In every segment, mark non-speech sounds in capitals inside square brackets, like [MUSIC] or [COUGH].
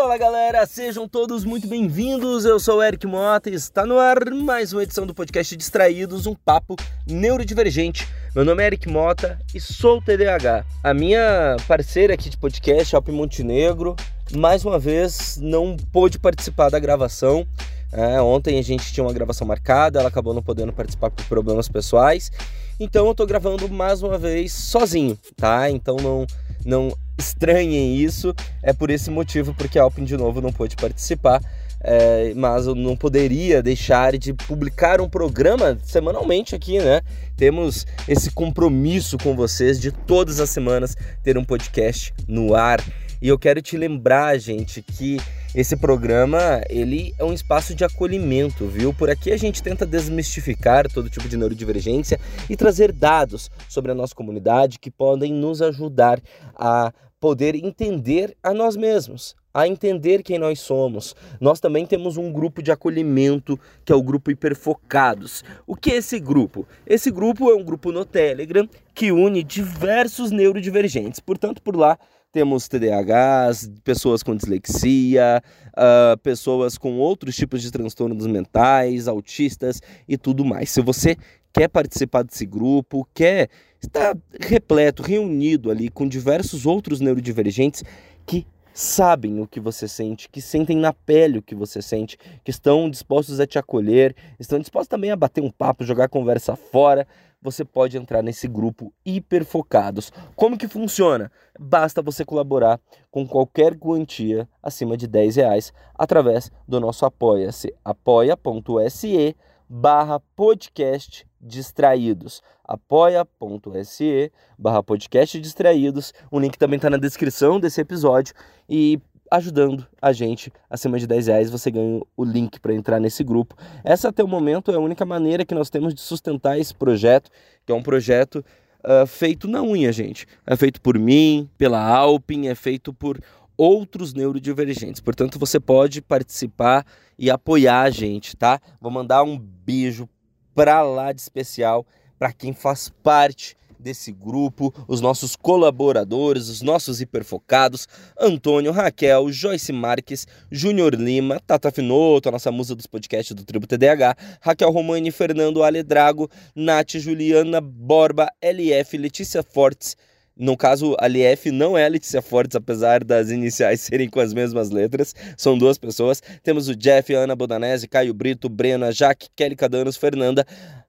Fala galera, sejam todos muito bem-vindos. Eu sou o Eric Mota e está no ar mais uma edição do podcast Distraídos, um papo neurodivergente. Meu nome é Eric Mota e sou TDAH. A minha parceira aqui de podcast, Alp Montenegro, mais uma vez não pôde participar da gravação. É, ontem a gente tinha uma gravação marcada, ela acabou não podendo participar por problemas pessoais. Então eu tô gravando mais uma vez sozinho, tá? Então não não estranhem isso. É por esse motivo porque a Alpin de novo não pôde participar. É, mas eu não poderia deixar de publicar um programa semanalmente aqui, né? Temos esse compromisso com vocês de todas as semanas ter um podcast no ar. E eu quero te lembrar, gente, que esse programa, ele é um espaço de acolhimento, viu? Por aqui a gente tenta desmistificar todo tipo de neurodivergência e trazer dados sobre a nossa comunidade que podem nos ajudar a poder entender a nós mesmos, a entender quem nós somos. Nós também temos um grupo de acolhimento que é o grupo Hiperfocados. O que é esse grupo? Esse grupo é um grupo no Telegram que une diversos neurodivergentes. Portanto, por lá temos TDAHs, pessoas com dislexia, uh, pessoas com outros tipos de transtornos mentais, autistas e tudo mais. Se você quer participar desse grupo, quer estar repleto, reunido ali com diversos outros neurodivergentes que sabem o que você sente, que sentem na pele o que você sente, que estão dispostos a te acolher, estão dispostos também a bater um papo, jogar conversa fora, você pode entrar nesse grupo hiperfocados. Como que funciona? Basta você colaborar com qualquer quantia acima de 10 reais através do nosso apoia-se, apoia.se barra podcast distraídos. Apoia.se barra podcast distraídos. O link também está na descrição desse episódio. E ajudando a gente acima de 10 reais você ganha o link para entrar nesse grupo. Essa até o momento é a única maneira que nós temos de sustentar esse projeto que é um projeto uh, feito na unha gente. É feito por mim pela Alpin é feito por outros neurodivergentes. Portanto, você pode participar e apoiar a gente, tá? Vou mandar um beijo para lá de especial para quem faz parte desse grupo, os nossos colaboradores, os nossos hiperfocados, Antônio, Raquel, Joyce Marques, Júnior Lima, Tata Finoto, a nossa musa dos podcasts do Tribo TDH, Raquel Romani, Fernando Aledrago, Nath, Juliana Borba, LF, Letícia Fortes, no caso, a LF não é a Letícia Fortes, apesar das iniciais [LAUGHS] serem com as mesmas letras. São duas pessoas. Temos o Jeff, Ana Bodanese, Caio Brito, Brena, Jaque, Kelly Cadanos, Fernanda,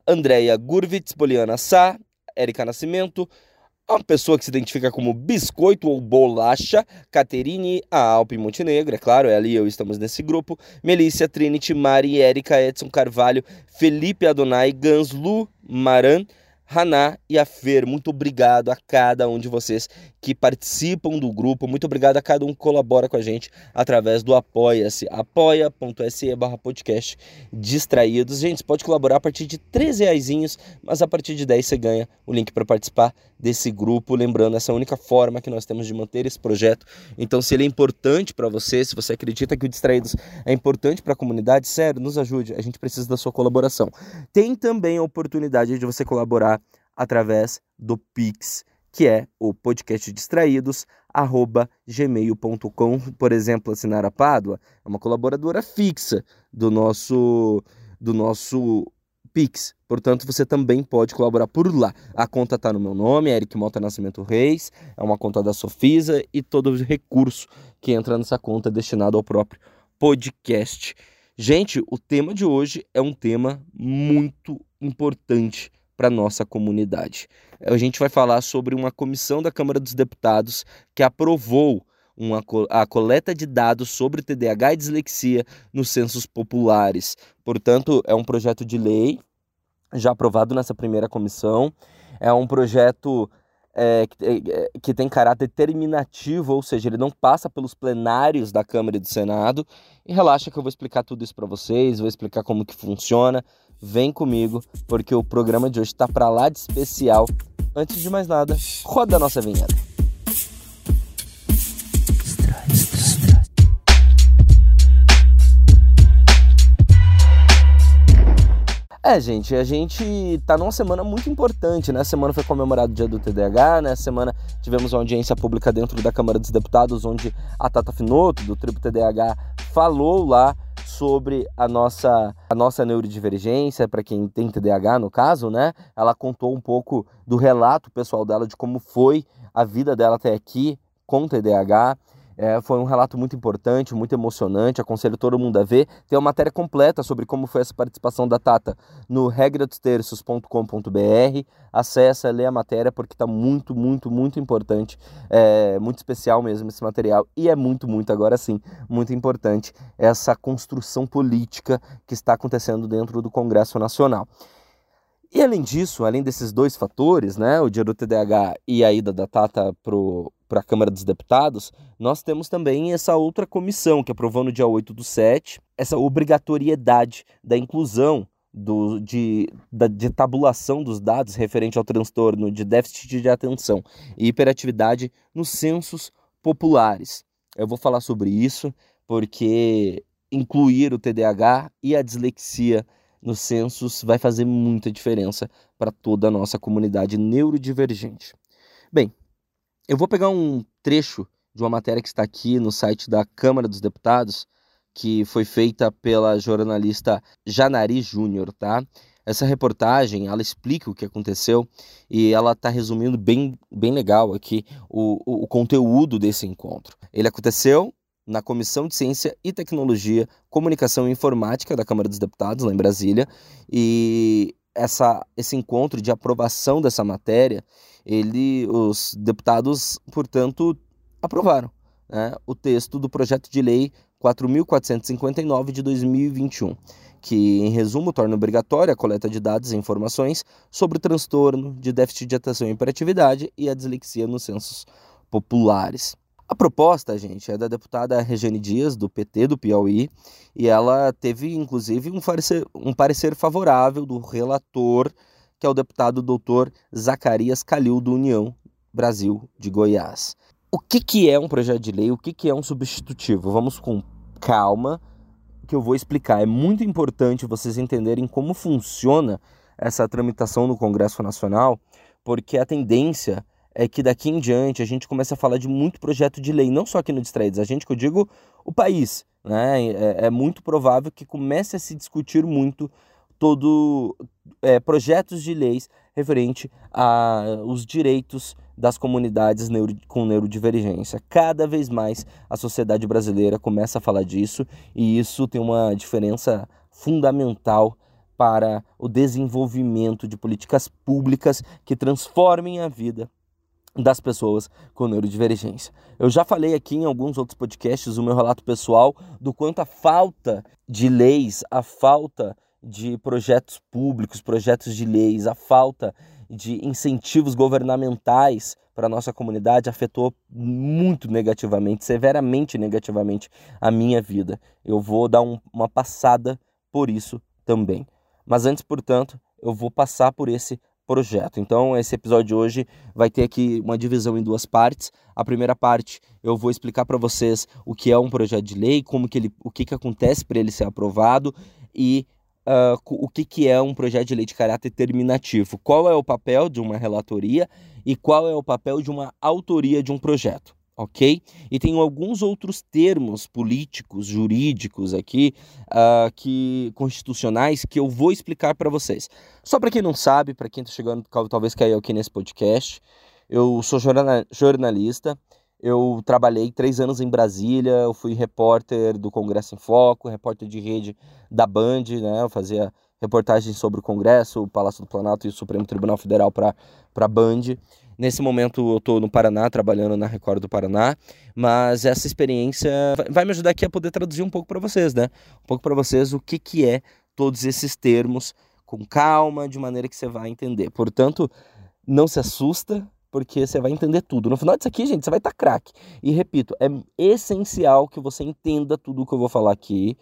Andréia Gurvitz, Poliana Sá, Érica Nascimento, uma pessoa que se identifica como biscoito ou bolacha, Caterine, a Alpe Montenegro, é claro, ela e eu estamos nesse grupo, Melícia, Trinity, Mari, Érica, Edson Carvalho, Felipe Adonai, Ganslu, Maran, Haná e a Fer, muito obrigado a cada um de vocês que participam do grupo, muito obrigado a cada um que colabora com a gente através do Apoia-se, apoia.se barra podcast distraídos. Gente, você pode colaborar a partir de 13 reais, mas a partir de 10 você ganha o link para participar desse grupo. Lembrando, essa é a única forma que nós temos de manter esse projeto. Então, se ele é importante para você, se você acredita que o Distraídos é importante para a comunidade, sério, nos ajude. A gente precisa da sua colaboração. Tem também a oportunidade de você colaborar através do Pix, que é o podcast distraídos gmail.com, por exemplo, a Sinara Pádua é uma colaboradora fixa do nosso do nosso Pix. Portanto, você também pode colaborar por lá. A conta está no meu nome, Eric Mota Nascimento Reis, é uma conta da Sofisa e todo o recurso que entra nessa conta é destinado ao próprio podcast. Gente, o tema de hoje é um tema muito importante para nossa comunidade. A gente vai falar sobre uma comissão da Câmara dos Deputados que aprovou uma, a coleta de dados sobre TDAH e dislexia nos censos populares. Portanto, é um projeto de lei já aprovado nessa primeira comissão. É um projeto é, que, é, que, tem caráter terminativo, ou seja, ele não passa pelos plenários da Câmara e do Senado. E relaxa que eu vou explicar tudo isso para vocês, vou explicar como que funciona. Vem comigo, porque o programa de hoje está para lá de especial. Antes de mais nada, roda a nossa vinheta. É, gente, a gente tá numa semana muito importante, né? Semana foi comemorado o dia do TDAH, né? Semana tivemos uma audiência pública dentro da Câmara dos Deputados, onde a Tata Finoto, do Tribo TDAH, falou lá sobre a nossa, a nossa neurodivergência, para quem tem TDAH no caso, né? Ela contou um pouco do relato pessoal dela de como foi a vida dela até aqui com TDAH. É, foi um relato muito importante, muito emocionante. Aconselho todo mundo a ver. Tem uma matéria completa sobre como foi essa participação da Tata no regradosterços.com.br. Acessa, lê a matéria porque está muito, muito, muito importante. É muito especial mesmo esse material. E é muito, muito, agora sim, muito importante essa construção política que está acontecendo dentro do Congresso Nacional. E além disso, além desses dois fatores, né, o dia do TDAH e a ida da Tata para a Câmara dos Deputados, nós temos também essa outra comissão que aprovou no dia 8 do 7, essa obrigatoriedade da inclusão do, de, da, de tabulação dos dados referente ao transtorno de déficit de atenção e hiperatividade nos censos populares. Eu vou falar sobre isso porque incluir o TDAH e a dislexia nos censos vai fazer muita diferença para toda a nossa comunidade neurodivergente. Bem, eu vou pegar um trecho de uma matéria que está aqui no site da Câmara dos Deputados, que foi feita pela jornalista Janari Júnior, tá? Essa reportagem, ela explica o que aconteceu e ela está resumindo bem, bem legal aqui o, o, o conteúdo desse encontro. Ele aconteceu na Comissão de Ciência e Tecnologia, Comunicação e Informática da Câmara dos Deputados, lá em Brasília, e essa, esse encontro de aprovação dessa matéria, ele, os deputados, portanto, aprovaram né, o texto do projeto de lei 4.459 de 2021, que, em resumo, torna obrigatória a coleta de dados e informações sobre o transtorno de déficit de atenção e hiperatividade e a dislexia nos censos populares. A proposta, gente, é da deputada Regiane Dias, do PT do Piauí, e ela teve, inclusive, um parecer, um parecer favorável do relator, que é o deputado doutor Zacarias Calil, do União Brasil de Goiás. O que, que é um projeto de lei? O que, que é um substitutivo? Vamos com calma, que eu vou explicar. É muito importante vocês entenderem como funciona essa tramitação no Congresso Nacional, porque a tendência é que daqui em diante a gente começa a falar de muito projeto de lei, não só aqui no Distraídos, a gente que eu digo o país. Né? É, é muito provável que comece a se discutir muito todo é, projetos de leis referente aos direitos das comunidades neuro, com neurodivergência. Cada vez mais a sociedade brasileira começa a falar disso e isso tem uma diferença fundamental para o desenvolvimento de políticas públicas que transformem a vida das pessoas com neurodivergência. Eu já falei aqui em alguns outros podcasts o meu relato pessoal do quanto a falta de leis, a falta de projetos públicos, projetos de leis, a falta de incentivos governamentais para a nossa comunidade afetou muito negativamente, severamente negativamente a minha vida. Eu vou dar um, uma passada por isso também. Mas antes, portanto, eu vou passar por esse projeto. Então, esse episódio de hoje vai ter aqui uma divisão em duas partes. A primeira parte eu vou explicar para vocês o que é um projeto de lei, como que ele, o que, que acontece para ele ser aprovado e uh, o que, que é um projeto de lei de caráter terminativo. Qual é o papel de uma relatoria e qual é o papel de uma autoria de um projeto ok? E tem alguns outros termos políticos, jurídicos aqui, uh, que constitucionais, que eu vou explicar para vocês. Só para quem não sabe, para quem está chegando, talvez caiu aqui nesse podcast, eu sou jornalista, eu trabalhei três anos em Brasília, eu fui repórter do Congresso em Foco, repórter de rede da Band, né? Eu fazia reportagens sobre o Congresso, o Palácio do Planalto e o Supremo Tribunal Federal para a Band. Nesse momento eu estou no Paraná, trabalhando na Record do Paraná, mas essa experiência vai me ajudar aqui a poder traduzir um pouco para vocês, né? Um pouco para vocês o que, que é todos esses termos, com calma, de maneira que você vai entender. Portanto, não se assusta, porque você vai entender tudo. No final disso aqui, gente, você vai estar tá craque. E repito, é essencial que você entenda tudo o que eu vou falar aqui,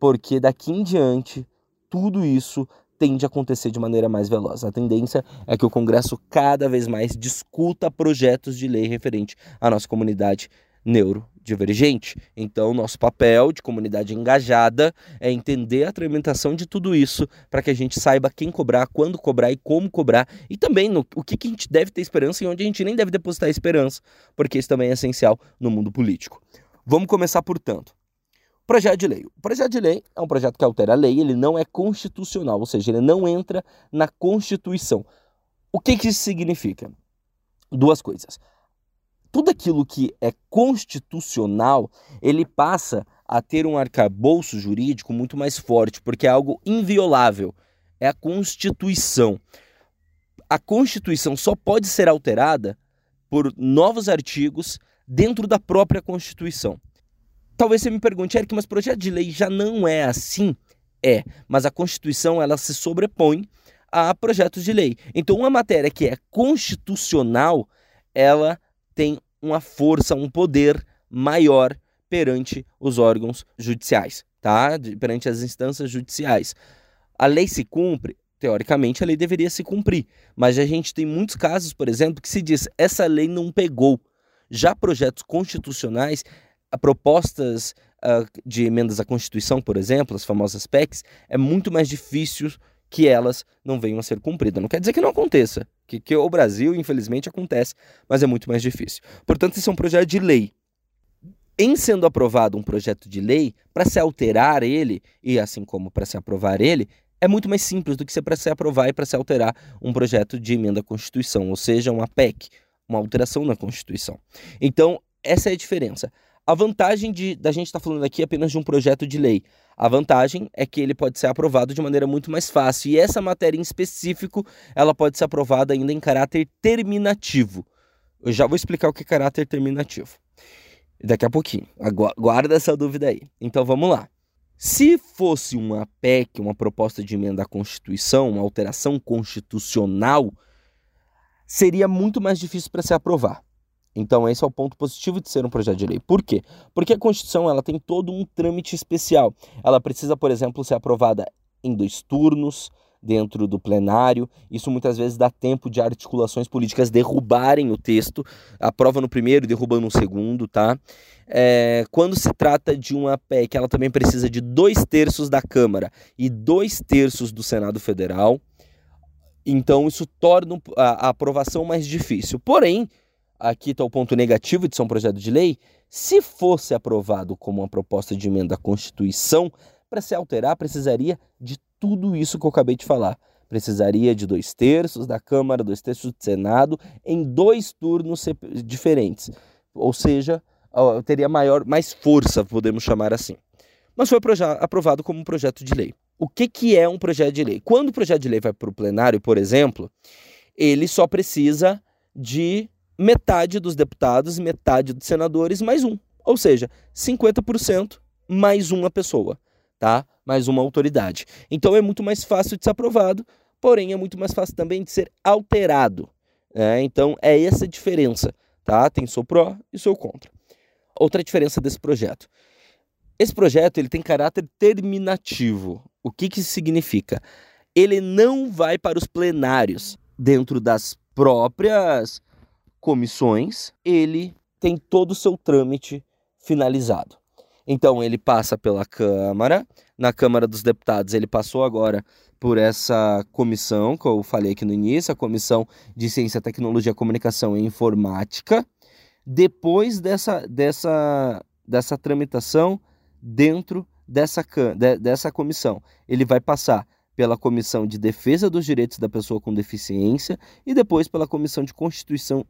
porque daqui em diante, tudo isso tende a acontecer de maneira mais veloz. A tendência é que o Congresso cada vez mais discuta projetos de lei referente à nossa comunidade neuro neurodivergente. Então, nosso papel de comunidade engajada é entender a tramitação de tudo isso para que a gente saiba quem cobrar, quando cobrar e como cobrar, e também no, o que, que a gente deve ter esperança e onde a gente nem deve depositar esperança, porque isso também é essencial no mundo político. Vamos começar, portanto. Projeto de lei. O projeto de lei é um projeto que altera a lei, ele não é constitucional, ou seja, ele não entra na Constituição. O que, que isso significa? Duas coisas. Tudo aquilo que é constitucional, ele passa a ter um arcabouço jurídico muito mais forte, porque é algo inviolável. É a Constituição. A Constituição só pode ser alterada por novos artigos dentro da própria Constituição. Talvez você me pergunte, Eric, mas projeto de lei já não é assim? É, mas a Constituição ela se sobrepõe a projetos de lei. Então, uma matéria que é constitucional, ela tem uma força, um poder maior perante os órgãos judiciais, tá? Perante as instâncias judiciais. A lei se cumpre, teoricamente a lei deveria se cumprir, mas a gente tem muitos casos, por exemplo, que se diz essa lei não pegou. Já projetos constitucionais, propostas uh, de emendas à Constituição, por exemplo, as famosas PECs, é muito mais difícil que elas não venham a ser cumpridas. Não quer dizer que não aconteça, que, que o Brasil, infelizmente, acontece, mas é muito mais difícil. Portanto, esse é um projeto de lei. Em sendo aprovado um projeto de lei, para se alterar ele, e assim como para se aprovar ele, é muito mais simples do que para se aprovar e para se alterar um projeto de emenda à Constituição, ou seja, uma PEC, uma alteração na Constituição. Então, essa é a diferença. A vantagem de da gente estar tá falando aqui apenas de um projeto de lei. A vantagem é que ele pode ser aprovado de maneira muito mais fácil. E essa matéria em específico, ela pode ser aprovada ainda em caráter terminativo. Eu já vou explicar o que é caráter terminativo. Daqui a pouquinho. Guarda essa dúvida aí. Então vamos lá. Se fosse uma PEC, uma proposta de emenda à Constituição, uma alteração constitucional, seria muito mais difícil para se aprovar. Então esse é o ponto positivo de ser um projeto de lei. Por quê? Porque a Constituição ela tem todo um trâmite especial. Ela precisa, por exemplo, ser aprovada em dois turnos dentro do plenário. Isso muitas vezes dá tempo de articulações políticas derrubarem o texto. Aprova no primeiro derruba no segundo, tá? É, quando se trata de uma PEC, ela também precisa de dois terços da Câmara e dois terços do Senado Federal. Então isso torna a aprovação mais difícil. Porém, aqui está o ponto negativo de ser um projeto de lei, se fosse aprovado como uma proposta de emenda à Constituição, para se alterar precisaria de tudo isso que eu acabei de falar. Precisaria de dois terços da Câmara, dois terços do Senado, em dois turnos diferentes. Ou seja, teria maior, mais força, podemos chamar assim. Mas foi aprovado como um projeto de lei. O que, que é um projeto de lei? Quando o projeto de lei vai para o plenário, por exemplo, ele só precisa de metade dos deputados metade dos senadores mais um. Ou seja, 50% mais uma pessoa, tá? Mais uma autoridade. Então é muito mais fácil de ser aprovado, porém é muito mais fácil também de ser alterado. Né? Então é essa a diferença, tá? Tem seu pró e seu contra. Outra diferença desse projeto. Esse projeto ele tem caráter terminativo. O que, que isso significa? Ele não vai para os plenários dentro das próprias comissões, ele tem todo o seu trâmite finalizado. Então ele passa pela Câmara, na Câmara dos Deputados ele passou agora por essa comissão que eu falei aqui no início, a Comissão de Ciência, Tecnologia, Comunicação e Informática. Depois dessa, dessa, dessa tramitação dentro dessa, dessa comissão, ele vai passar pela Comissão de Defesa dos Direitos da Pessoa com Deficiência e depois pela Comissão de Constituição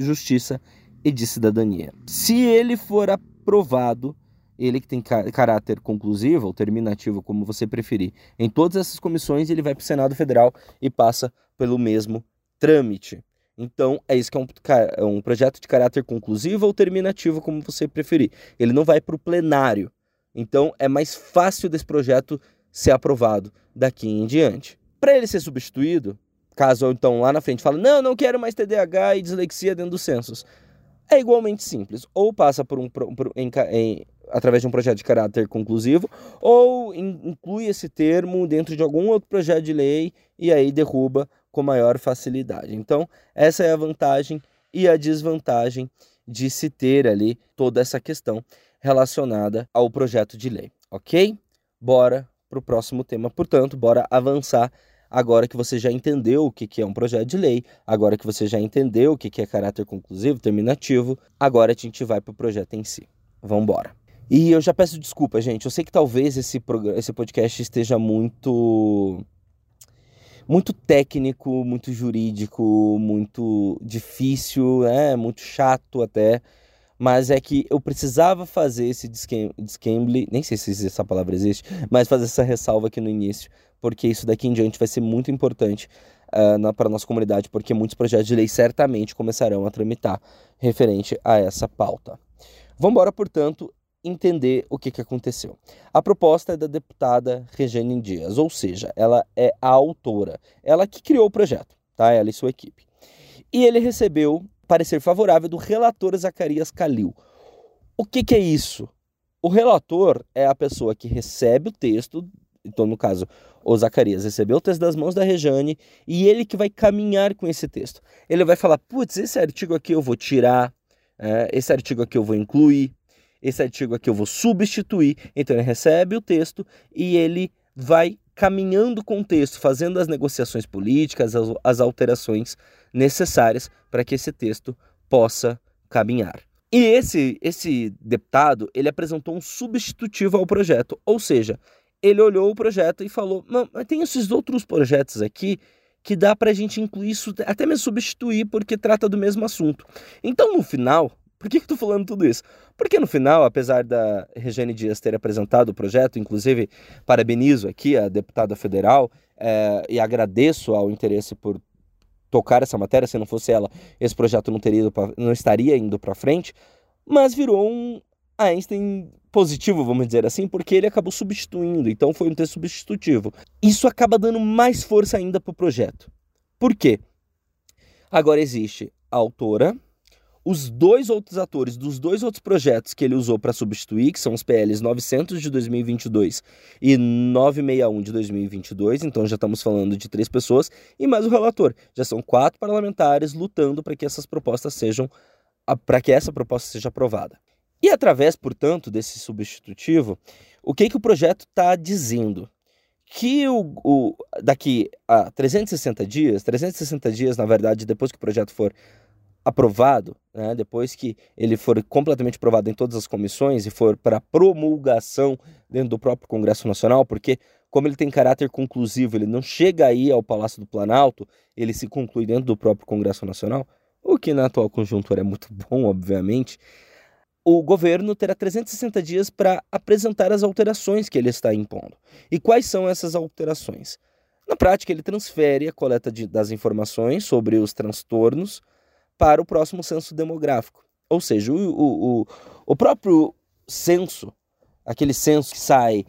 justiça e de cidadania. Se ele for aprovado, ele que tem caráter conclusivo ou terminativo, como você preferir, em todas essas comissões, ele vai para o Senado Federal e passa pelo mesmo trâmite. Então, é isso que é um, é um projeto de caráter conclusivo ou terminativo, como você preferir. Ele não vai para o plenário. Então, é mais fácil desse projeto ser aprovado daqui em diante. Para ele ser substituído, Caso então lá na frente fale, não, não quero mais TDAH e dislexia dentro dos censos. É igualmente simples. Ou passa por um, por, em, em, através de um projeto de caráter conclusivo, ou in, inclui esse termo dentro de algum outro projeto de lei e aí derruba com maior facilidade. Então, essa é a vantagem e a desvantagem de se ter ali toda essa questão relacionada ao projeto de lei, ok? Bora para o próximo tema, portanto, bora avançar agora que você já entendeu o que é um projeto de lei, agora que você já entendeu o que é caráter conclusivo, terminativo, agora a gente vai para o projeto em si. Vamos embora. E eu já peço desculpa, gente. Eu sei que talvez esse, esse podcast esteja muito muito técnico, muito jurídico, muito difícil, é muito chato até. Mas é que eu precisava fazer esse discamble, nem sei se essa palavra existe, mas fazer essa ressalva aqui no início, porque isso daqui em diante vai ser muito importante uh, para a nossa comunidade, porque muitos projetos de lei certamente começarão a tramitar referente a essa pauta. Vamos embora, portanto, entender o que, que aconteceu. A proposta é da deputada Regiane Dias, ou seja, ela é a autora, ela que criou o projeto, tá? Ela e sua equipe. E ele recebeu parecer favorável do relator Zacarias Calil. O que, que é isso? O relator é a pessoa que recebe o texto, então no caso o Zacarias recebeu o texto das mãos da Rejane e ele que vai caminhar com esse texto. Ele vai falar, putz, esse artigo aqui eu vou tirar, é, esse artigo aqui eu vou incluir, esse artigo aqui eu vou substituir. Então ele recebe o texto e ele vai caminhando com o texto, fazendo as negociações políticas, as, as alterações necessárias para que esse texto possa caminhar. E esse, esse deputado, ele apresentou um substitutivo ao projeto, ou seja, ele olhou o projeto e falou, mas tem esses outros projetos aqui que dá para a gente incluir isso, até mesmo substituir, porque trata do mesmo assunto. Então, no final, por que estou falando tudo isso? Porque no final, apesar da Regiane Dias ter apresentado o projeto, inclusive parabenizo aqui a deputada federal é, e agradeço ao interesse por tocar essa matéria. Se não fosse ela, esse projeto não, teria pra, não estaria indo para frente. Mas virou um Einstein positivo, vamos dizer assim, porque ele acabou substituindo. Então foi um texto substitutivo. Isso acaba dando mais força ainda para o projeto. Por quê? Agora existe a autora os dois outros atores dos dois outros projetos que ele usou para substituir, que são os PLs 900 de 2022 e 961 de 2022, então já estamos falando de três pessoas, e mais o relator. Já são quatro parlamentares lutando para que essas propostas sejam para que essa proposta seja aprovada. E através, portanto, desse substitutivo, o que, que o projeto está dizendo? Que o, o, daqui a 360 dias, 360 dias, na verdade, depois que o projeto for aprovado, né, depois que ele for completamente aprovado em todas as comissões e for para promulgação dentro do próprio Congresso Nacional, porque como ele tem caráter conclusivo, ele não chega aí ao Palácio do Planalto, ele se conclui dentro do próprio Congresso Nacional, o que na atual conjuntura é muito [LAUGHS] bom, obviamente. O governo terá 360 dias para apresentar as alterações que ele está impondo. E quais são essas alterações? Na prática, ele transfere a coleta de, das informações sobre os transtornos para o próximo censo demográfico. Ou seja, o, o, o, o próprio censo, aquele censo que sai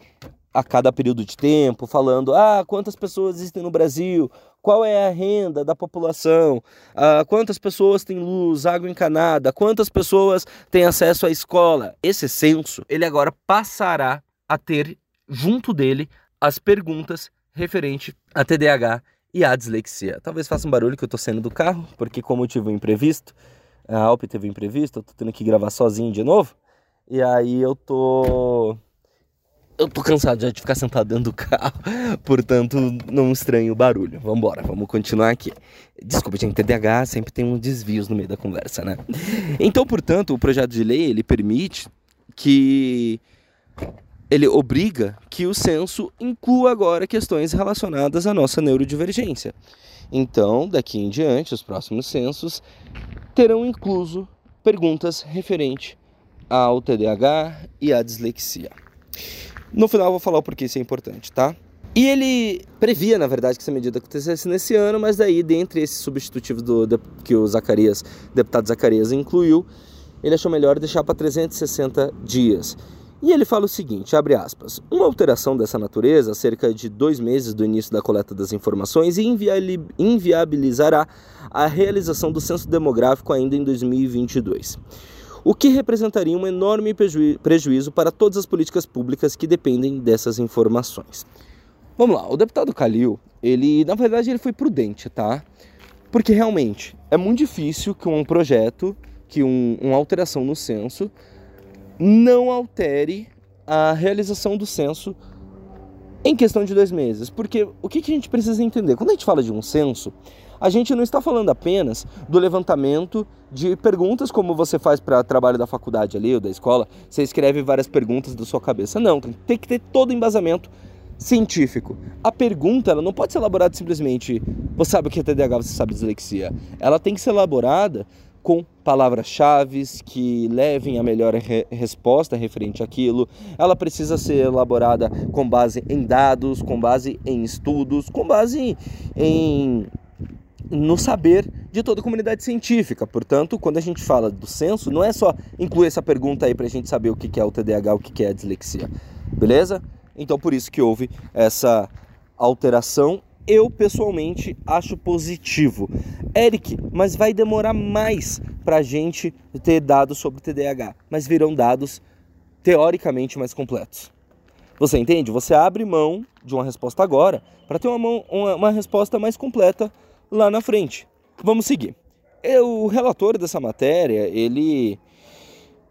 a cada período de tempo, falando ah, quantas pessoas existem no Brasil, qual é a renda da população, ah, quantas pessoas têm luz, água encanada, quantas pessoas têm acesso à escola. Esse censo, ele agora passará a ter junto dele as perguntas referente a TDAH e a dislexia. Talvez faça um barulho que eu tô saindo do carro, porque como eu tive um imprevisto, a Alp teve um imprevisto, eu tô tendo que gravar sozinho de novo. E aí eu tô eu tô cansado já de ficar sentado dentro do carro, [LAUGHS] portanto não estranho o barulho. Vambora, vamos continuar aqui. Desculpa, gente, TDAH sempre tem uns desvios no meio da conversa, né? Então, portanto, o projeto de lei, ele permite que ele obriga que o censo inclua agora questões relacionadas à nossa neurodivergência. Então, daqui em diante, os próximos censos terão incluso perguntas referente ao TDAH e à dislexia. No final eu vou falar o porquê isso é importante, tá? E ele previa, na verdade, que essa medida acontecesse nesse ano, mas daí, dentre esses substitutivos do, que o Zacarias, deputado Zacarias, incluiu, ele achou melhor deixar para 360 dias. E ele fala o seguinte, abre aspas, uma alteração dessa natureza, cerca de dois meses do início da coleta das informações, inviabilizará a realização do censo demográfico ainda em 2022 o que representaria um enorme prejuízo para todas as políticas públicas que dependem dessas informações. Vamos lá, o deputado Calil, ele, na verdade, ele foi prudente, tá? Porque realmente é muito difícil que um projeto que um, uma alteração no censo não altere a realização do censo em questão de dois meses. Porque o que, que a gente precisa entender? Quando a gente fala de um censo, a gente não está falando apenas do levantamento de perguntas como você faz para trabalho da faculdade ali ou da escola, você escreve várias perguntas da sua cabeça. Não, tem que ter todo o embasamento científico. A pergunta ela não pode ser elaborada simplesmente, você sabe o que é TDAH, você sabe dislexia. Ela tem que ser elaborada com palavras-chave que levem a melhor re resposta referente àquilo. Ela precisa ser elaborada com base em dados, com base em estudos, com base em no saber de toda a comunidade científica. Portanto, quando a gente fala do censo, não é só incluir essa pergunta aí para a gente saber o que é o TDAH, o que é a dislexia. Beleza? Então, por isso que houve essa alteração eu pessoalmente acho positivo. Eric, mas vai demorar mais para a gente ter dados sobre TDAH, mas virão dados teoricamente mais completos. Você entende? Você abre mão de uma resposta agora para ter uma, mão, uma, uma, resposta mais completa lá na frente. Vamos seguir. O relator dessa matéria, ele,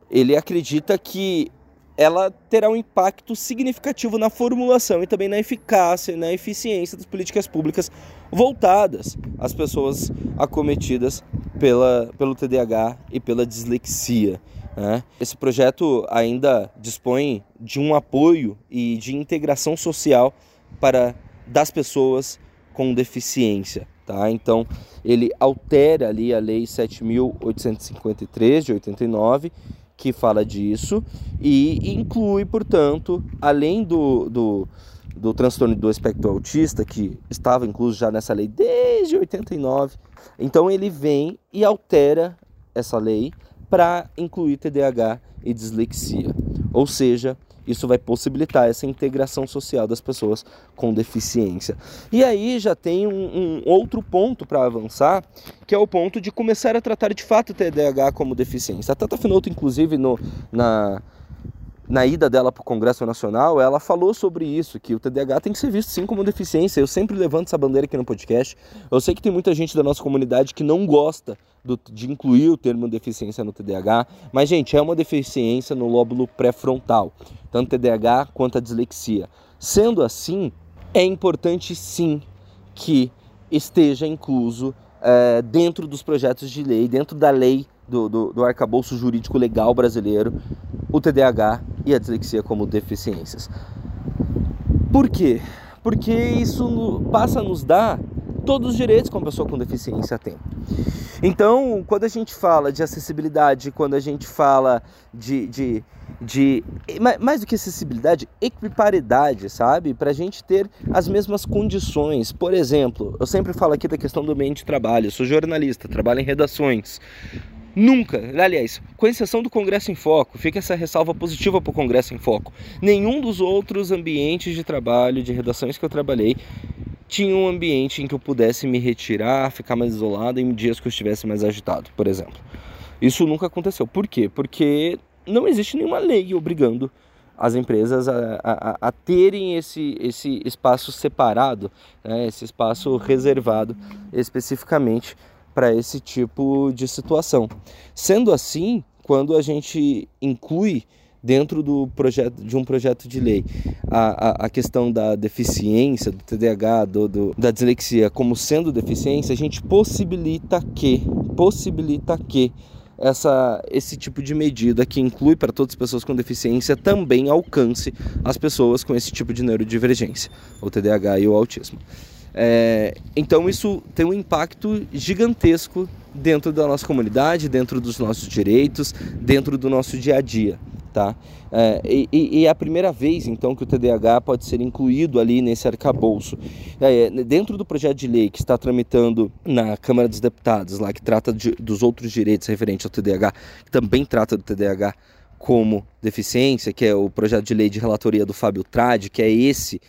ele acredita que ela terá um impacto significativo na formulação e também na eficácia e na eficiência das políticas públicas voltadas às pessoas acometidas pela, pelo TDAH e pela dislexia. Né? Esse projeto ainda dispõe de um apoio e de integração social para das pessoas com deficiência. Tá? Então, ele altera ali a Lei 7.853 de 89 que fala disso e inclui, portanto, além do, do, do transtorno do espectro autista, que estava incluso já nessa lei desde 89, então ele vem e altera essa lei para incluir TDAH e dislexia. Ou seja, isso vai possibilitar essa integração social das pessoas com deficiência. E aí já tem um, um outro ponto para avançar, que é o ponto de começar a tratar de fato o TDAH como deficiência. A Tata Finoto, inclusive, no, na, na ida dela para o Congresso Nacional, ela falou sobre isso, que o TDAH tem que ser visto sim como deficiência. Eu sempre levanto essa bandeira aqui no podcast. Eu sei que tem muita gente da nossa comunidade que não gosta do, de incluir o termo deficiência no TDAH, mas, gente, é uma deficiência no lóbulo pré-frontal, tanto TDAH quanto a dislexia. Sendo assim, é importante sim que esteja incluso é, dentro dos projetos de lei, dentro da lei do, do, do arcabouço jurídico legal brasileiro, o TDAH e a dislexia como deficiências. Por quê? Porque isso passa a nos dar todos os direitos que uma pessoa com deficiência tem. Então, quando a gente fala de acessibilidade, quando a gente fala de, de, de mais do que acessibilidade, equiparidade, sabe? Para a gente ter as mesmas condições. Por exemplo, eu sempre falo aqui da questão do ambiente de trabalho. Eu sou jornalista, trabalho em redações. Nunca, aliás, com exceção do Congresso em Foco, fica essa ressalva positiva para o Congresso em Foco. Nenhum dos outros ambientes de trabalho, de redações que eu trabalhei, tinha um ambiente em que eu pudesse me retirar, ficar mais isolado em dias que eu estivesse mais agitado, por exemplo. Isso nunca aconteceu. Por quê? Porque não existe nenhuma lei obrigando as empresas a, a, a terem esse, esse espaço separado, né, esse espaço reservado especificamente para esse tipo de situação. Sendo assim, quando a gente inclui dentro do projeto de um projeto de lei a, a, a questão da deficiência, do TDAH, do, do, da dislexia como sendo deficiência, a gente possibilita que possibilita que essa, esse tipo de medida que inclui para todas as pessoas com deficiência também alcance as pessoas com esse tipo de neurodivergência, o TDAH e o autismo. É, então isso tem um impacto gigantesco dentro da nossa comunidade, dentro dos nossos direitos, dentro do nosso dia a dia. Tá? É, e, é a primeira vez então que o TDAH pode ser incluído ali nesse arcabouço. É, dentro do projeto de lei que está tramitando na Câmara dos Deputados, lá que trata de, dos outros direitos referentes ao TDAH, que também trata do TDAH como deficiência, que é o projeto de lei de relatoria do Fábio Trade, que é esse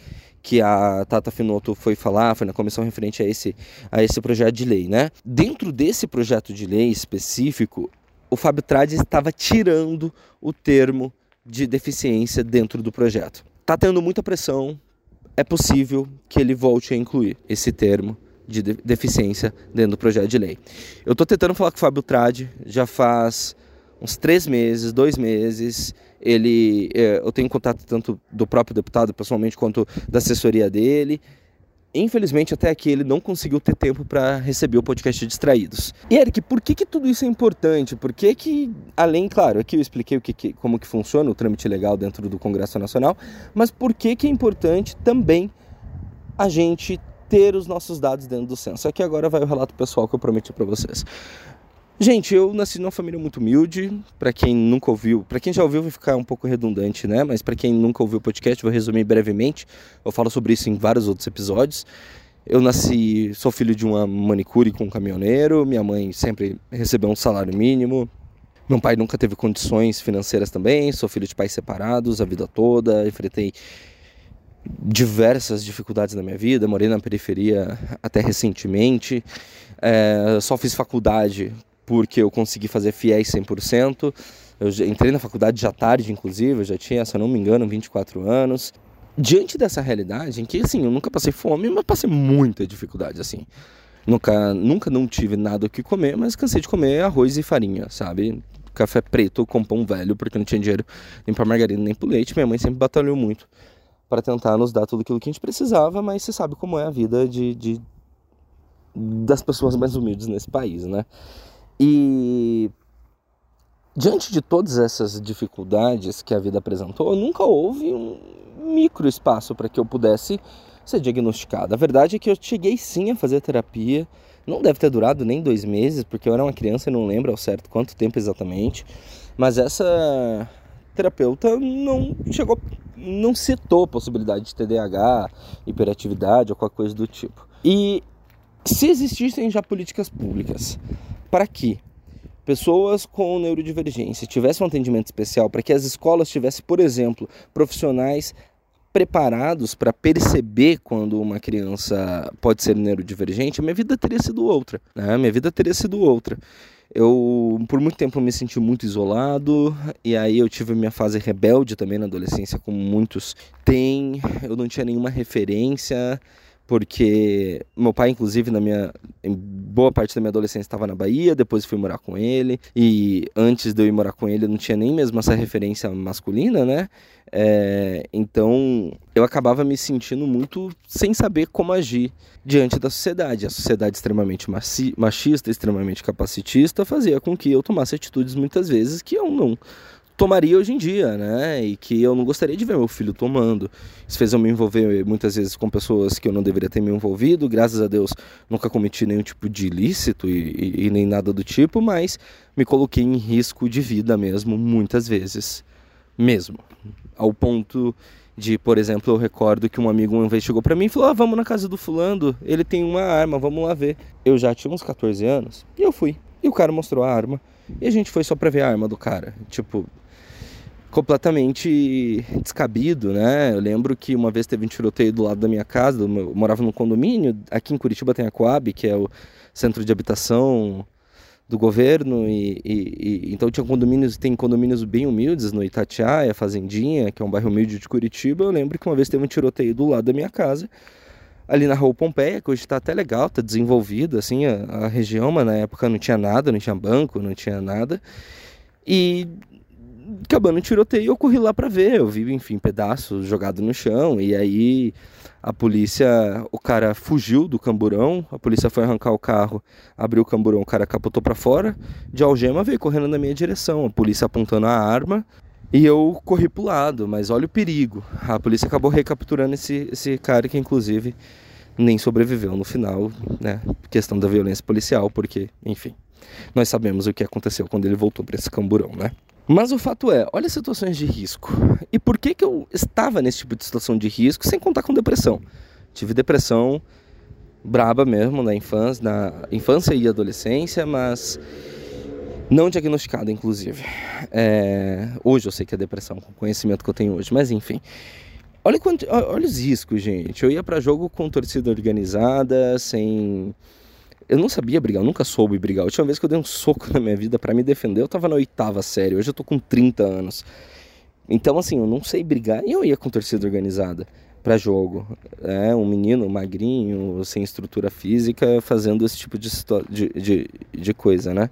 que a Tata Finoto foi falar, foi na comissão referente a esse, a esse projeto de lei, né? Dentro desse projeto de lei específico, o Fábio Trade estava tirando o termo de deficiência dentro do projeto. Tá tendo muita pressão, é possível que ele volte a incluir esse termo de deficiência dentro do projeto de lei. Eu estou tentando falar com o Fábio Trade já faz uns três meses, dois meses. Ele, é, eu tenho contato tanto do próprio deputado pessoalmente quanto da assessoria dele. Infelizmente, até aqui ele não conseguiu ter tempo para receber o podcast Distraídos. E Eric, por que, que tudo isso é importante? Por que, que além, claro, aqui eu expliquei o que, que, como que funciona o trâmite legal dentro do Congresso Nacional, mas por que, que é importante também a gente ter os nossos dados dentro do censo? Aqui agora vai o relato pessoal que eu prometi para vocês. Gente, eu nasci numa família muito humilde. Para quem nunca ouviu, para quem já ouviu vai ficar um pouco redundante, né? Mas para quem nunca ouviu o podcast, vou resumir brevemente. Eu falo sobre isso em vários outros episódios. Eu nasci, sou filho de uma manicure com um caminhoneiro. Minha mãe sempre recebeu um salário mínimo. Meu pai nunca teve condições financeiras também. Sou filho de pais separados a vida toda. Enfrentei diversas dificuldades na minha vida. Morei na periferia até recentemente. É, só fiz faculdade porque eu consegui fazer fiéis 100%. Eu entrei na faculdade já tarde, inclusive, eu já tinha, se eu não me engano, 24 anos. Diante dessa realidade, em que assim, eu nunca passei fome, mas passei muita dificuldade, assim. Nunca, nunca não tive nada o que comer, mas cansei de comer arroz e farinha, sabe? Café preto com pão velho, porque não tinha dinheiro nem para margarina nem para leite. Minha mãe sempre batalhou muito para tentar nos dar tudo aquilo que a gente precisava, mas você sabe como é a vida de, de das pessoas mais humildes nesse país, né? E diante de todas essas dificuldades que a vida apresentou, nunca houve um micro espaço para que eu pudesse ser diagnosticado. A verdade é que eu cheguei sim a fazer terapia. Não deve ter durado nem dois meses, porque eu era uma criança e não lembro ao certo quanto tempo exatamente. Mas essa terapeuta não chegou, não citou a possibilidade de TDAH, hiperatividade ou qualquer coisa do tipo. E se existissem já políticas públicas para que pessoas com neurodivergência tivessem um atendimento especial, para que as escolas tivessem, por exemplo, profissionais preparados para perceber quando uma criança pode ser neurodivergente, minha vida teria sido outra. Né? Minha vida teria sido outra. Eu, por muito tempo, me senti muito isolado, e aí eu tive minha fase rebelde também na adolescência, como muitos têm. Eu não tinha nenhuma referência, porque meu pai, inclusive, na minha em boa parte da minha adolescência estava na Bahia, depois fui morar com ele, e antes de eu ir morar com ele, eu não tinha nem mesmo essa referência masculina, né? É, então eu acabava me sentindo muito sem saber como agir diante da sociedade. A sociedade extremamente machista, extremamente capacitista, fazia com que eu tomasse atitudes muitas vezes que eu não tomaria hoje em dia, né? E que eu não gostaria de ver meu filho tomando. Isso fez eu me envolver muitas vezes com pessoas que eu não deveria ter me envolvido. Graças a Deus nunca cometi nenhum tipo de ilícito e, e, e nem nada do tipo, mas me coloquei em risco de vida mesmo, muitas vezes. Mesmo. Ao ponto de, por exemplo, eu recordo que um amigo uma vez chegou para mim e falou: ah, vamos na casa do fulano, ele tem uma arma, vamos lá ver. Eu já tinha uns 14 anos e eu fui. E o cara mostrou a arma. E a gente foi só pra ver a arma do cara. Tipo, completamente descabido, né? Eu lembro que uma vez teve um tiroteio do lado da minha casa, eu morava num condomínio, aqui em Curitiba tem a Coab, que é o centro de habitação do governo e, e, e, então tinha condomínios tem condomínios bem humildes no Itatiaia, Fazendinha, que é um bairro humilde de Curitiba. Eu lembro que uma vez teve um tiroteio do lado da minha casa, ali na rua Pompeia, que hoje está até legal, está desenvolvida assim a, a região, mas na época não tinha nada, não tinha banco, não tinha nada. E acabando o tiroteio, eu corri lá para ver. Eu vi, enfim, pedaços jogados no chão. E aí a polícia, o cara fugiu do camburão. A polícia foi arrancar o carro, abriu o camburão, o cara capotou para fora. De algema veio correndo na minha direção. A polícia apontando a arma. E eu corri pro lado, mas olha o perigo. A polícia acabou recapturando esse, esse cara que, inclusive, nem sobreviveu no final, né? Questão da violência policial, porque, enfim, nós sabemos o que aconteceu quando ele voltou para esse camburão, né? Mas o fato é, olha as situações de risco. E por que, que eu estava nesse tipo de situação de risco sem contar com depressão? Tive depressão braba mesmo na infância, na infância e adolescência, mas não diagnosticada, inclusive. É... Hoje eu sei que é depressão, com o conhecimento que eu tenho hoje, mas enfim. Olha, olha os riscos, gente. Eu ia para jogo com torcida organizada, sem eu não sabia brigar, eu nunca soube brigar. A última vez que eu dei um soco na minha vida para me defender, eu tava na oitava série. Hoje eu tô com 30 anos. Então, assim, eu não sei brigar e eu ia com torcida organizada. para jogo. É um menino magrinho, sem estrutura física, fazendo esse tipo de, de, de, de coisa, né?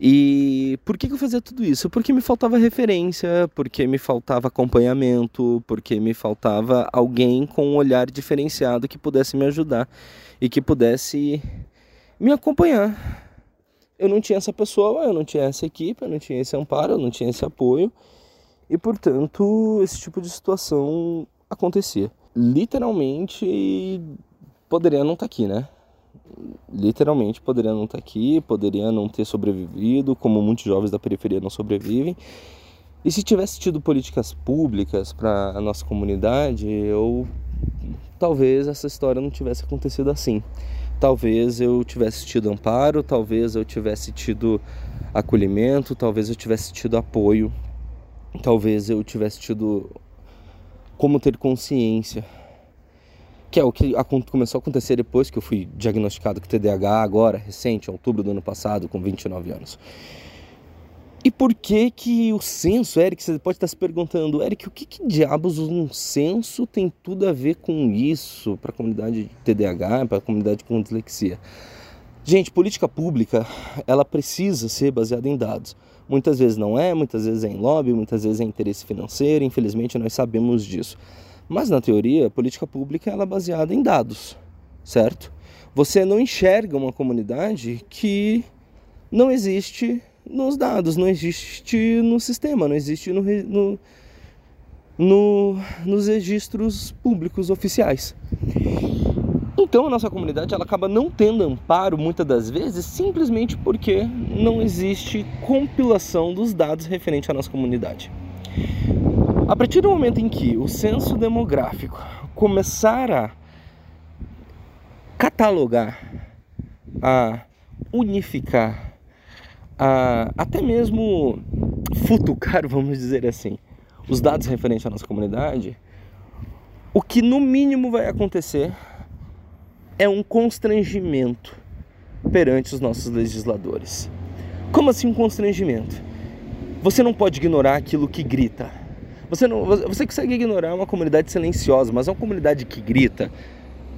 E por que, que eu fazia tudo isso? Porque me faltava referência, porque me faltava acompanhamento, porque me faltava alguém com um olhar diferenciado que pudesse me ajudar e que pudesse me acompanhar. Eu não tinha essa pessoa, eu não tinha essa equipe, eu não tinha esse amparo, eu não tinha esse apoio e, portanto, esse tipo de situação acontecia. Literalmente poderia não estar tá aqui, né? literalmente poderia não estar aqui, poderia não ter sobrevivido, como muitos jovens da periferia não sobrevivem. E se tivesse tido políticas públicas para a nossa comunidade, eu talvez essa história não tivesse acontecido assim. Talvez eu tivesse tido amparo, talvez eu tivesse tido acolhimento, talvez eu tivesse tido apoio, talvez eu tivesse tido como ter consciência que é o que começou a acontecer depois que eu fui diagnosticado com TDAH agora, recente, em outubro do ano passado, com 29 anos. E por que que o censo, Eric, você pode estar se perguntando, Eric, o que, que diabos um censo tem tudo a ver com isso para a comunidade de TDAH, para a comunidade com dislexia? Gente, política pública, ela precisa ser baseada em dados. Muitas vezes não é, muitas vezes é em lobby, muitas vezes é interesse financeiro, infelizmente nós sabemos disso. Mas na teoria, a política pública ela é baseada em dados, certo? Você não enxerga uma comunidade que não existe nos dados, não existe no sistema, não existe no, no, no, nos registros públicos oficiais. Então a nossa comunidade ela acaba não tendo amparo muitas das vezes simplesmente porque não existe compilação dos dados referente à nossa comunidade. A partir do momento em que o censo demográfico começar a catalogar, a unificar, a até mesmo futucar, [LAUGHS] vamos dizer assim, os dados referentes à nossa comunidade, o que no mínimo vai acontecer é um constrangimento perante os nossos legisladores. Como assim um constrangimento? Você não pode ignorar aquilo que grita. Você, não, você consegue ignorar uma comunidade silenciosa, mas uma comunidade que grita,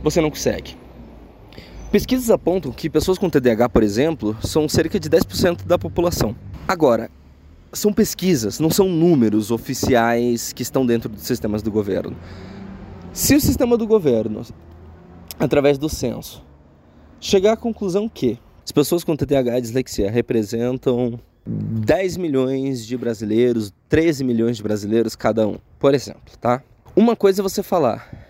você não consegue. Pesquisas apontam que pessoas com TDAH, por exemplo, são cerca de 10% da população. Agora, são pesquisas, não são números oficiais que estão dentro dos sistemas do governo. Se o sistema do governo, através do censo, chegar à conclusão que as pessoas com TDAH e dislexia representam 10 milhões de brasileiros, 13 milhões de brasileiros cada um, por exemplo, tá? Uma coisa é você falar,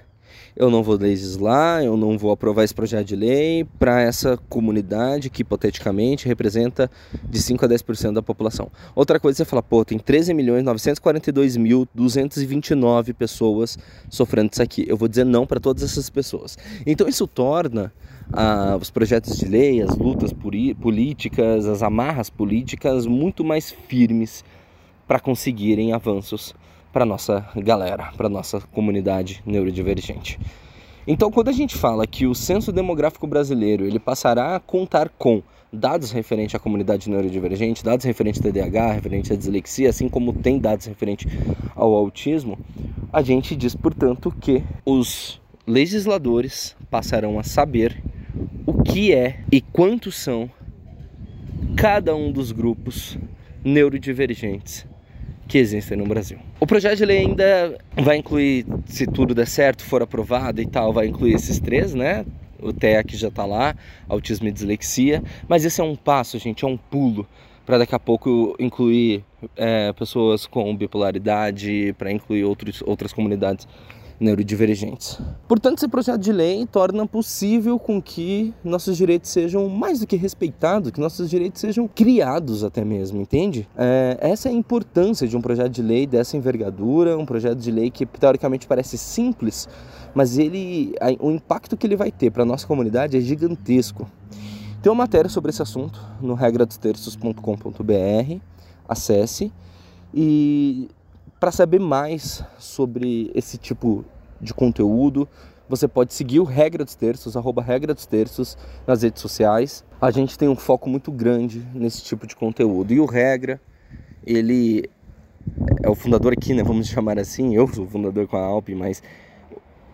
eu não vou legislar, eu não vou aprovar esse projeto de lei para essa comunidade que hipoteticamente representa de 5 a 10% da população. Outra coisa é falar, pô, tem 13 milhões 942 mil 229 pessoas sofrendo disso aqui. Eu vou dizer não para todas essas pessoas. Então isso torna ah, os projetos de lei, as lutas políticas, as amarras políticas muito mais firmes para conseguirem avanços para nossa galera, para nossa comunidade neurodivergente. Então, quando a gente fala que o censo demográfico brasileiro ele passará a contar com dados referentes à comunidade neurodivergente, dados referentes ao TDAH, referentes à dislexia, assim como tem dados referentes ao autismo, a gente diz, portanto, que os legisladores passarão a saber o que é e quantos são cada um dos grupos neurodivergentes que existem no Brasil. O projeto de lei ainda vai incluir, se tudo der certo, for aprovado e tal, vai incluir esses três, né? O TEC já está lá, autismo e dislexia, mas esse é um passo, gente, é um pulo para daqui a pouco incluir é, pessoas com bipolaridade, para incluir outros, outras comunidades neurodivergentes. Portanto, esse projeto de lei torna possível com que nossos direitos sejam mais do que respeitados, que nossos direitos sejam criados até mesmo, entende? É, essa é a importância de um projeto de lei dessa envergadura, um projeto de lei que teoricamente parece simples, mas ele, o impacto que ele vai ter para nossa comunidade é gigantesco. Tem uma matéria sobre esse assunto no regradostextos.com.br, acesse e para saber mais sobre esse tipo de conteúdo, você pode seguir o Regra dos Terços, arroba Regra dos Terços nas redes sociais. A gente tem um foco muito grande nesse tipo de conteúdo. E o Regra, ele é o fundador aqui, né? Vamos chamar assim. Eu sou o fundador com a Alp, mas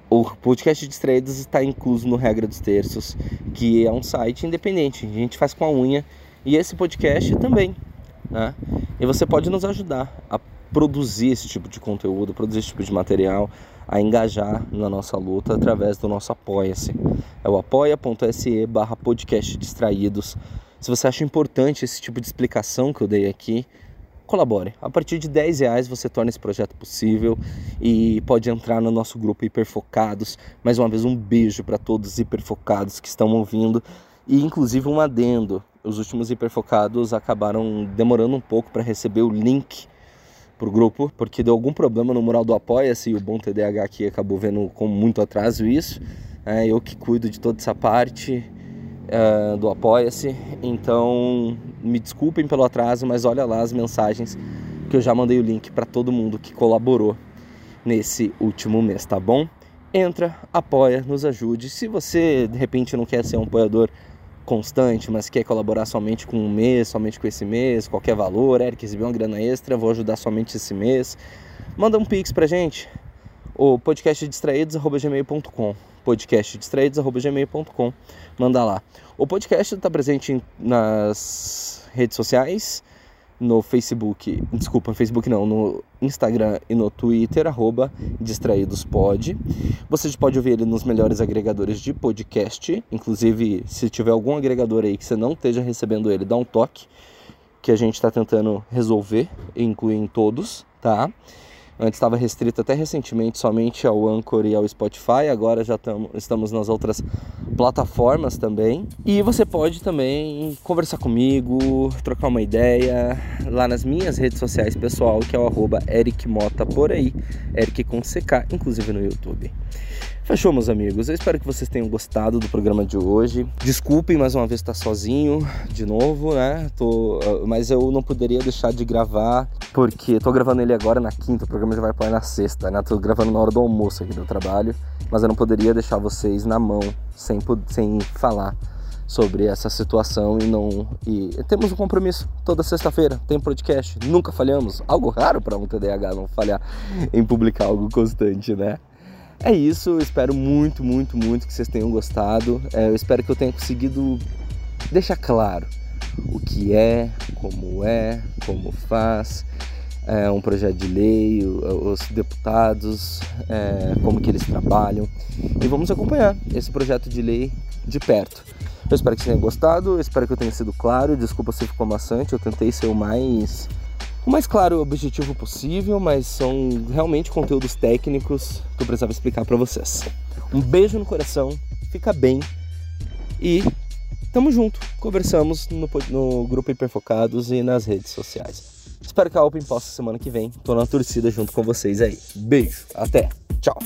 O podcast Distraídos está incluso no Regra dos Terços, que é um site independente. A gente faz com a unha e esse podcast também. Né? E você pode nos ajudar a produzir esse tipo de conteúdo, produzir esse tipo de material, a engajar na nossa luta através do nosso Apoia-se. É o apoia.se barra podcast distraídos. Se você acha importante esse tipo de explicação que eu dei aqui, colabore. A partir de 10 reais você torna esse projeto possível e pode entrar no nosso grupo Hiperfocados. Mais uma vez, um beijo para todos os hiperfocados que estão ouvindo e inclusive um adendo. Os últimos hiperfocados acabaram demorando um pouco para receber o link para o grupo, porque deu algum problema no mural do Apoia-se e o Bom TDAH aqui acabou vendo com muito atraso isso. É, eu que cuido de toda essa parte uh, do Apoia-se. Então, me desculpem pelo atraso, mas olha lá as mensagens que eu já mandei o link para todo mundo que colaborou nesse último mês, tá bom? Entra, apoia, nos ajude. Se você de repente não quer ser um apoiador constante, mas quer colaborar somente com um mês, somente com esse mês, qualquer valor, Eric recebeu uma grana extra, vou ajudar somente esse mês, manda um pix pra gente, o podcastdistraídos.gmail.com podcastdistraídos.gmail.com manda lá. O podcast está presente nas redes sociais, no Facebook, desculpa, no Facebook não, no Instagram e no Twitter, arroba distraídospod. Você pode ouvir ele nos melhores agregadores de podcast, inclusive se tiver algum agregador aí que você não esteja recebendo ele, dá um toque, que a gente está tentando resolver incluir em todos, tá? Antes estava restrito até recentemente somente ao Anchor e ao Spotify, agora já tamo, estamos nas outras plataformas também. E você pode também conversar comigo, trocar uma ideia lá nas minhas redes sociais pessoal, que é o arroba Eric Mota por aí, Eric com CK, inclusive no YouTube. Fechou, meus amigos. Eu espero que vocês tenham gostado do programa de hoje. Desculpem mais uma vez estar sozinho de novo, né? Tô, ah, mas eu não poderia deixar de gravar, porque tô gravando ele agora na quinta, o programa já vai para na sexta, né? Tô gravando na hora do almoço aqui do trabalho, mas eu não poderia deixar vocês na mão sem, sem falar sobre essa situação e não e temos um compromisso toda sexta-feira tem podcast nunca falhamos algo raro para um TDAH não falhar em publicar algo constante né é isso, espero muito, muito, muito que vocês tenham gostado. É, eu espero que eu tenha conseguido deixar claro o que é, como é, como faz, é, um projeto de lei, os deputados, é, como que eles trabalham. E vamos acompanhar esse projeto de lei de perto. Eu espero que vocês tenham gostado, espero que eu tenha sido claro. Desculpa se ficou maçante, eu tentei ser o mais o mais claro objetivo possível, mas são realmente conteúdos técnicos que eu precisava explicar para vocês. Um beijo no coração, fica bem e tamo junto. Conversamos no, no grupo Hiperfocados e nas redes sociais. Espero que a Open possa semana que vem. Tô na torcida junto com vocês aí. Beijo, até, tchau.